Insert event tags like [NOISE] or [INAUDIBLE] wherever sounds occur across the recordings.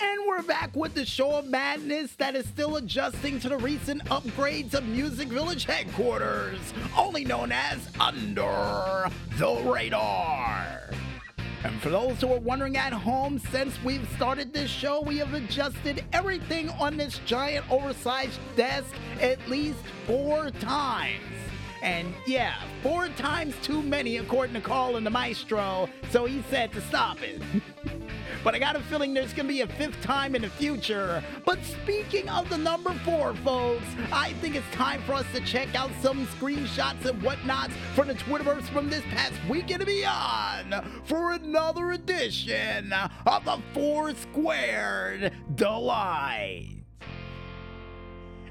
And we're back with the show of madness that is still adjusting to the recent upgrades of Music Village headquarters, only known as Under the Radar. And for those who are wondering at home, since we've started this show, we have adjusted everything on this giant oversized desk at least four times. And yeah, four times too many according to Carl and the Maestro, so he said to stop it. [LAUGHS] but I got a feeling there's gonna be a fifth time in the future. But speaking of the number four, folks, I think it's time for us to check out some screenshots and whatnots from the Twitterverse from this past weekend and beyond for another edition of the Four Squared Delight.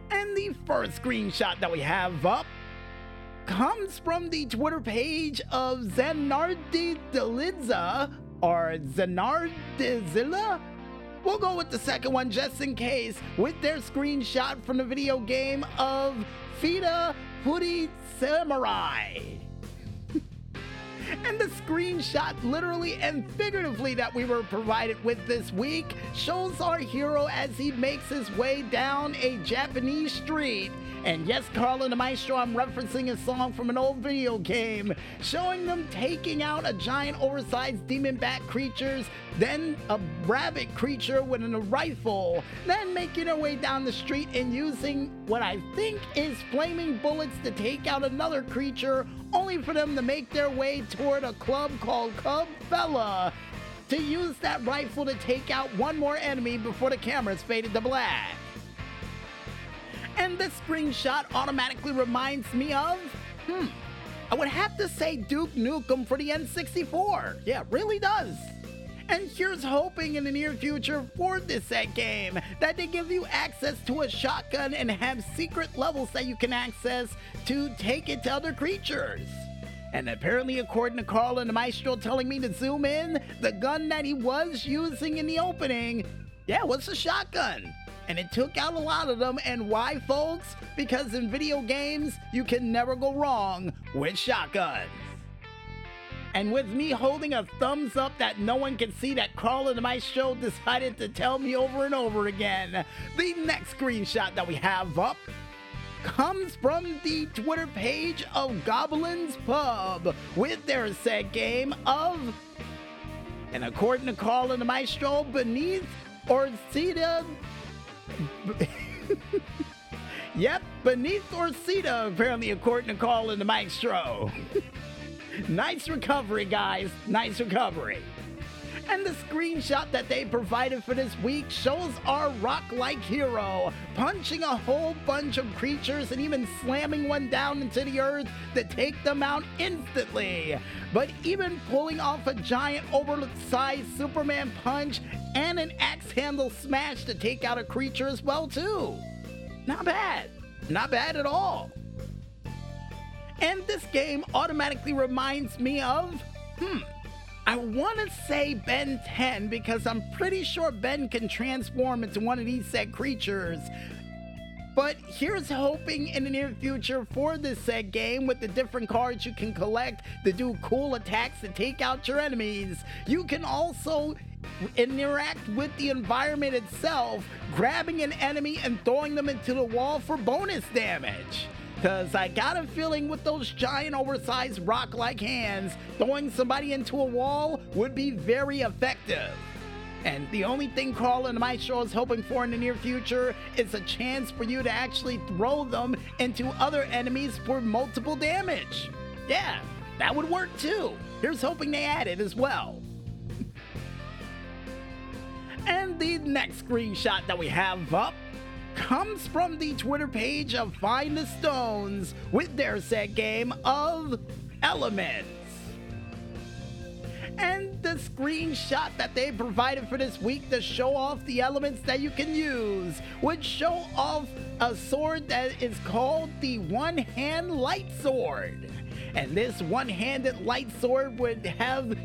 And the first screenshot that we have up comes from the Twitter page of Zanardi Delidza or Zanardizilla? We'll go with the second one just in case with their screenshot from the video game of Fida Puri Samurai. [LAUGHS] and the screenshot, literally and figuratively, that we were provided with this week shows our hero as he makes his way down a Japanese street and yes, Carl and the Maestro, I'm referencing a song from an old video game, showing them taking out a giant oversized demon bat creatures, then a rabbit creature with a rifle, then making their way down the street and using what I think is flaming bullets to take out another creature, only for them to make their way toward a club called Cub Fella to use that rifle to take out one more enemy before the cameras faded to black. And this screenshot automatically reminds me of, hmm, I would have to say Duke Nukem for the N64. Yeah, it really does. And here's hoping in the near future for this set game that they give you access to a shotgun and have secret levels that you can access to take it to other creatures. And apparently, according to Carl and the Maestro telling me to zoom in, the gun that he was using in the opening, yeah, was a shotgun and it took out a lot of them. And why, folks? Because in video games, you can never go wrong with shotguns. And with me holding a thumbs up that no one can see that Carl in my show decided to tell me over and over again, the next screenshot that we have up comes from the Twitter page of Goblin's Pub with their set game of, and according to Carl and Maestro, beneath Orsita [LAUGHS] yep, beneath Orsita, apparently, according to Carl and the Maestro. [LAUGHS] nice recovery, guys. Nice recovery. And the screenshot that they provided for this week shows our rock like hero punching a whole bunch of creatures and even slamming one down into the earth to take them out instantly. But even pulling off a giant oversized Superman punch and an axe handle smash to take out a creature as well too. Not bad. Not bad at all. And this game automatically reminds me of, hmm, I want to say Ben 10 because I'm pretty sure Ben can transform into one of these said creatures. But here's hoping in the near future for this set game with the different cards you can collect to do cool attacks to take out your enemies. You can also interact with the environment itself, grabbing an enemy and throwing them into the wall for bonus damage. Because I got a feeling with those giant oversized rock like hands, throwing somebody into a wall would be very effective. And the only thing Carl and Maestro is hoping for in the near future is a chance for you to actually throw them into other enemies for multiple damage. Yeah, that would work too. Here's hoping they add it as well. And the next screenshot that we have up comes from the Twitter page of Find the Stones with their set game of Elements. And the screenshot that they provided for this week to show off the elements that you can use would show off a sword that is called the One Hand Light Sword. And this one handed light sword would have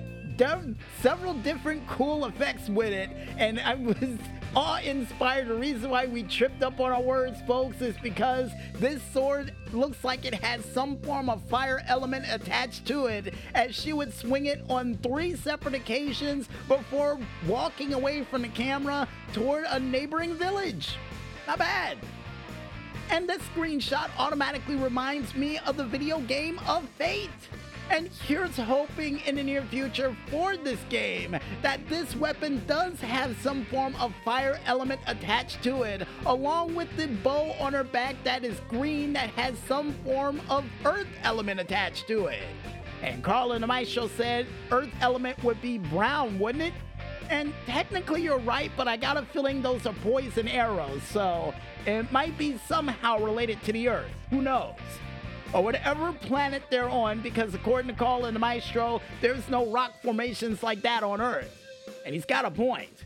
several different cool effects with it, and I was [LAUGHS] awe-inspired. The reason why we tripped up on our words, folks, is because this sword looks like it has some form of fire element attached to it, as she would swing it on three separate occasions before walking away from the camera toward a neighboring village. Not bad. And this screenshot automatically reminds me of the video game of Fate. And here's hoping in the near future for this game that this weapon does have some form of fire element attached to it, along with the bow on her back that is green that has some form of earth element attached to it. And Carl and said earth element would be brown, wouldn't it? And technically you're right, but I got a feeling those are poison arrows, so it might be somehow related to the Earth. Who knows? Or whatever planet they're on, because according to Carl and the Maestro, there's no rock formations like that on Earth. And he's got a point.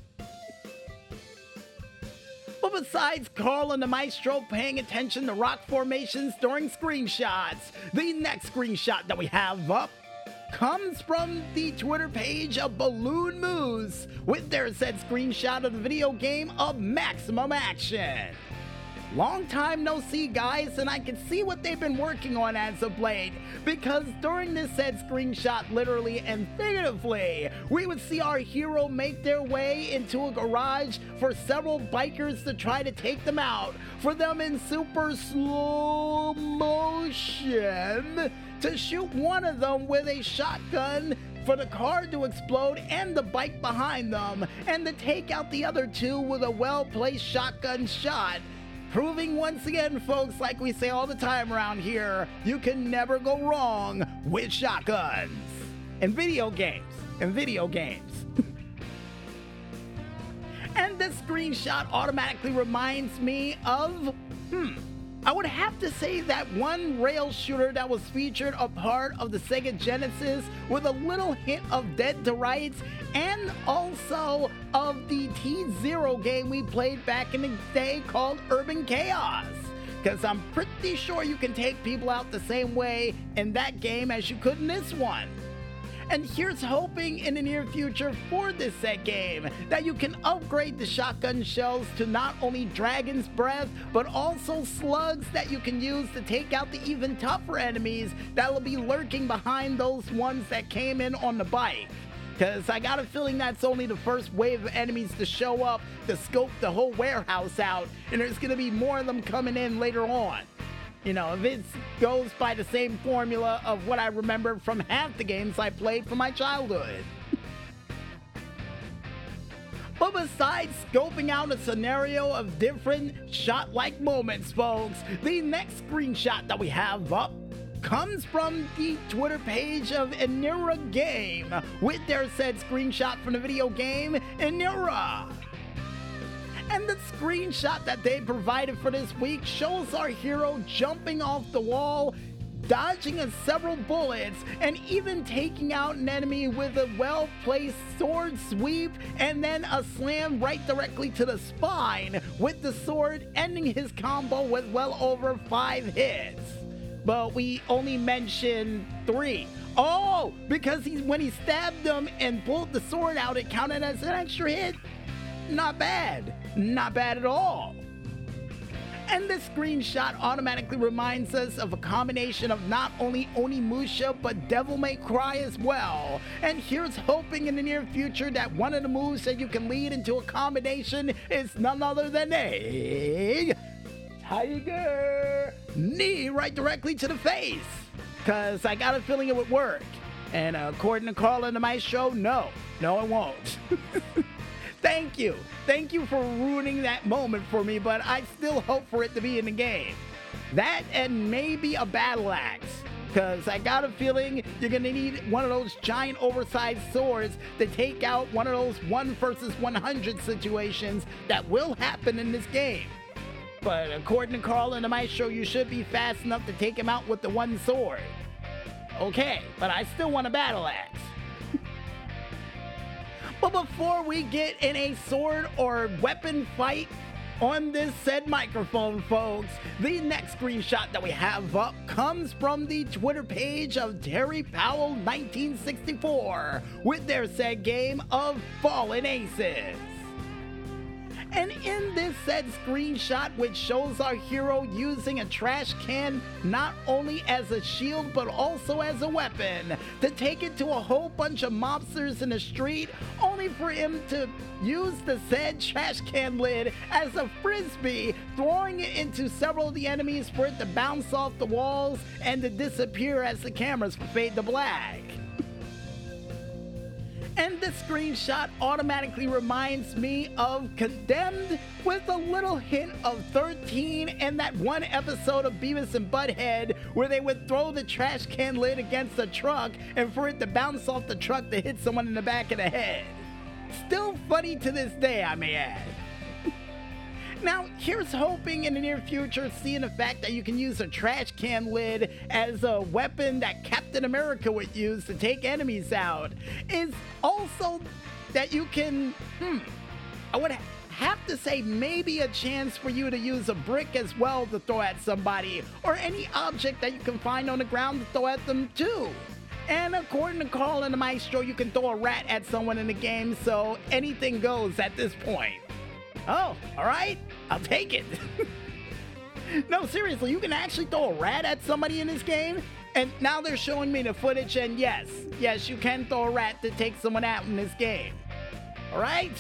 But besides Carl and the Maestro paying attention to rock formations during screenshots, the next screenshot that we have up comes from the Twitter page of Balloon Moose with their said screenshot of the video game of Maximum Action. Long time no see, guys, and I can see what they've been working on as of late. Because during this said screenshot, literally and figuratively, we would see our hero make their way into a garage for several bikers to try to take them out. For them in super slow motion to shoot one of them with a shotgun for the car to explode and the bike behind them, and to take out the other two with a well placed shotgun shot. Proving once again, folks, like we say all the time around here, you can never go wrong with shotguns. And video games. And video games. [LAUGHS] and this screenshot automatically reminds me of, hmm, I would have to say that one rail shooter that was featured a part of the Sega Genesis with a little hint of Dead to Rights and also of the T-Zero game we played back in the day called Urban Chaos. Because I'm pretty sure you can take people out the same way in that game as you could in this one. And here's hoping in the near future for this set game that you can upgrade the shotgun shells to not only Dragon's Breath, but also slugs that you can use to take out the even tougher enemies that will be lurking behind those ones that came in on the bike. Because I got a feeling that's only the first wave of enemies to show up to scope the whole warehouse out, and there's to be more of them coming in later on. You know, it goes by the same formula of what I remember from half the games I played from my childhood. [LAUGHS] but besides scoping out a scenario of different shot like moments, folks, the next screenshot that we have up comes from the Twitter page of Enira Game with their said screenshot from the video game Enira. The screenshot that they provided for this week shows our hero jumping off the wall, dodging several bullets, and even taking out an enemy with a well placed sword sweep and then a slam right directly to the spine, with the sword ending his combo with well over five hits. But we only mentioned three. Oh, because he's when he stabbed them and pulled the sword out, it counted as an extra hit. Not bad. Not bad at all. And this screenshot automatically reminds us of a combination of not only Onimusha but Devil May Cry as well. And here's hoping in the near future that one of the moves that you can lead into a combination is none other than a Tiger knee right directly to the face. Cause I got a feeling it would work. And according to Carl and the show, no, no, it won't. [LAUGHS] Thank you. Thank you for ruining that moment for me, but I still hope for it to be in the game. That and maybe a battle axe. Because I got a feeling you're going to need one of those giant oversized swords to take out one of those 1 versus 100 situations that will happen in this game. But according to Carl and the Maestro, you should be fast enough to take him out with the one sword. Okay, but I still want a battle axe. But before we get in a sword or weapon fight, on this said microphone, folks. The next screenshot that we have up comes from the Twitter page of Terry Powell 1964 with their said game of Fallen Aces. And in this said screenshot, which shows our hero using a trash can not only as a shield but also as a weapon to take it to a whole bunch of mobsters in the street, only for him to use the said trash can lid as a frisbee, throwing it into several of the enemies for it to bounce off the walls and to disappear as the cameras fade to black. And the screenshot automatically reminds me of Condemned with a little hint of 13 and that one episode of Beavis and Butthead where they would throw the trash can lid against the truck and for it to bounce off the truck to hit someone in the back of the head. Still funny to this day, I may add. Now, here's hoping in the near future, seeing the fact that you can use a trash can lid as a weapon that Captain America would use to take enemies out, is also that you can, hmm, I would have to say maybe a chance for you to use a brick as well to throw at somebody, or any object that you can find on the ground to throw at them too. And according to Carl and the Maestro, you can throw a rat at someone in the game, so anything goes at this point. Oh, all right. I'll take it. [LAUGHS] no, seriously, you can actually throw a rat at somebody in this game. And now they're showing me the footage, and yes, yes, you can throw a rat to take someone out in this game. All right?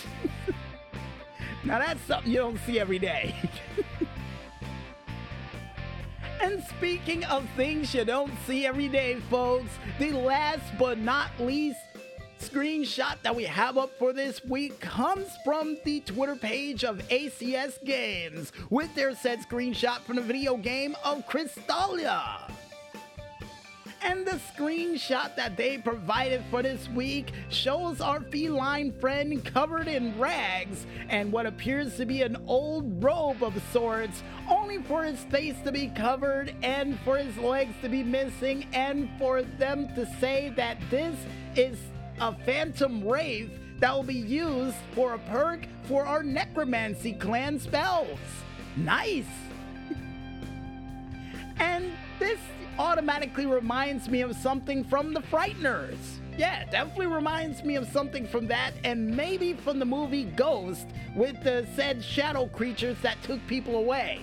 [LAUGHS] now that's something you don't see every day. [LAUGHS] and speaking of things you don't see every day, folks, the last but not least screenshot that we have up for this week comes from the Twitter page of ACS Games with their said screenshot from the video game of Crystalia. And the screenshot that they provided for this week shows our feline friend covered in rags and what appears to be an old robe of sorts, only for his face to be covered and for his legs to be missing, and for them to say that this is a phantom wraith that will be used for a perk for our necromancy clan spells. Nice! [LAUGHS] and this automatically reminds me of something from the Frighteners. Yeah, definitely reminds me of something from that, and maybe from the movie Ghost with the said shadow creatures that took people away.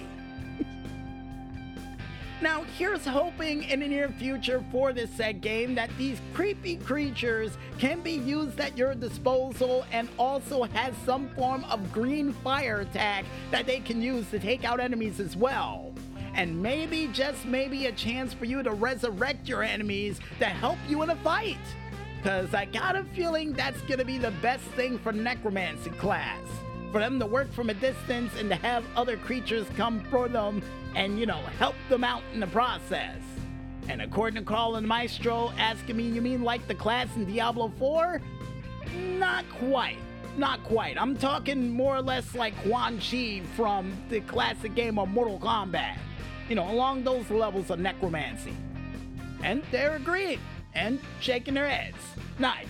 Now, here's hoping in the near future for this said game that these creepy creatures can be used at your disposal and also has some form of green fire attack that they can use to take out enemies as well. And maybe, just maybe, a chance for you to resurrect your enemies to help you in a fight. Cause I got a feeling that's gonna be the best thing for Necromancy class for them to work from a distance and to have other creatures come for them and, you know, help them out in the process. And according to Carl Maestro, asking me, you mean like the class in Diablo 4? Not quite. Not quite. I'm talking more or less like Quan Chi from the classic game of Mortal Kombat. You know, along those levels of necromancy. And they're agreeing and shaking their heads. Nice.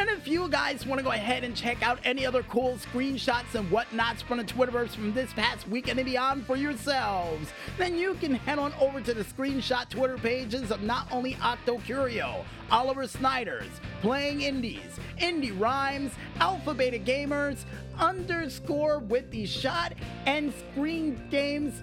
And if you guys want to go ahead and check out any other cool screenshots and whatnots from the Twitterverse from this past weekend and beyond for yourselves, then you can head on over to the screenshot Twitter pages of not only Octo Curio, Oliver Snyder's, Playing Indies, Indie Rhymes, Alpha Beta Gamers, underscore with the shot, and Screen Games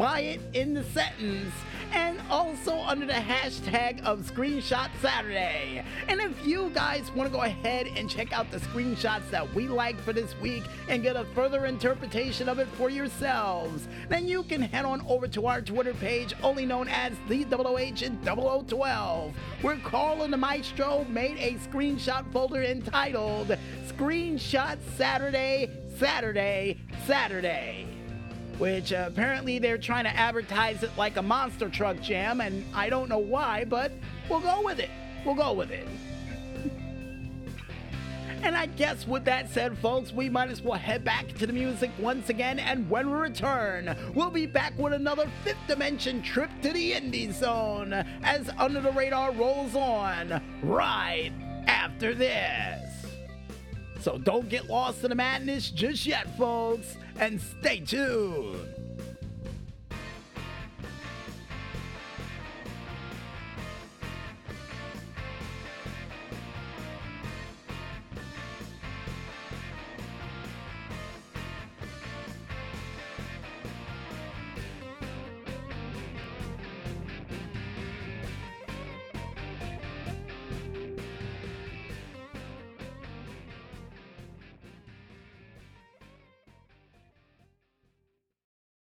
buy it in the sentence and also under the hashtag of Screenshot Saturday. And if you guys want to go ahead and check out the screenshots that we like for this week and get a further interpretation of it for yourselves, then you can head on over to our Twitter page, only known as the Double Agent 0012, where Carl and the Maestro made a screenshot folder entitled Screenshot Saturday, Saturday, Saturday which uh, apparently they're trying to advertise it like a monster truck jam, and I don't know why, but we'll go with it. We'll go with it. [LAUGHS] and I guess with that said, folks, we might as well head back to the music once again, and when we return, we'll be back with another fifth dimension trip to the Indie Zone as Under the Radar rolls on right after this. So don't get lost in the madness just yet, folks, and stay tuned.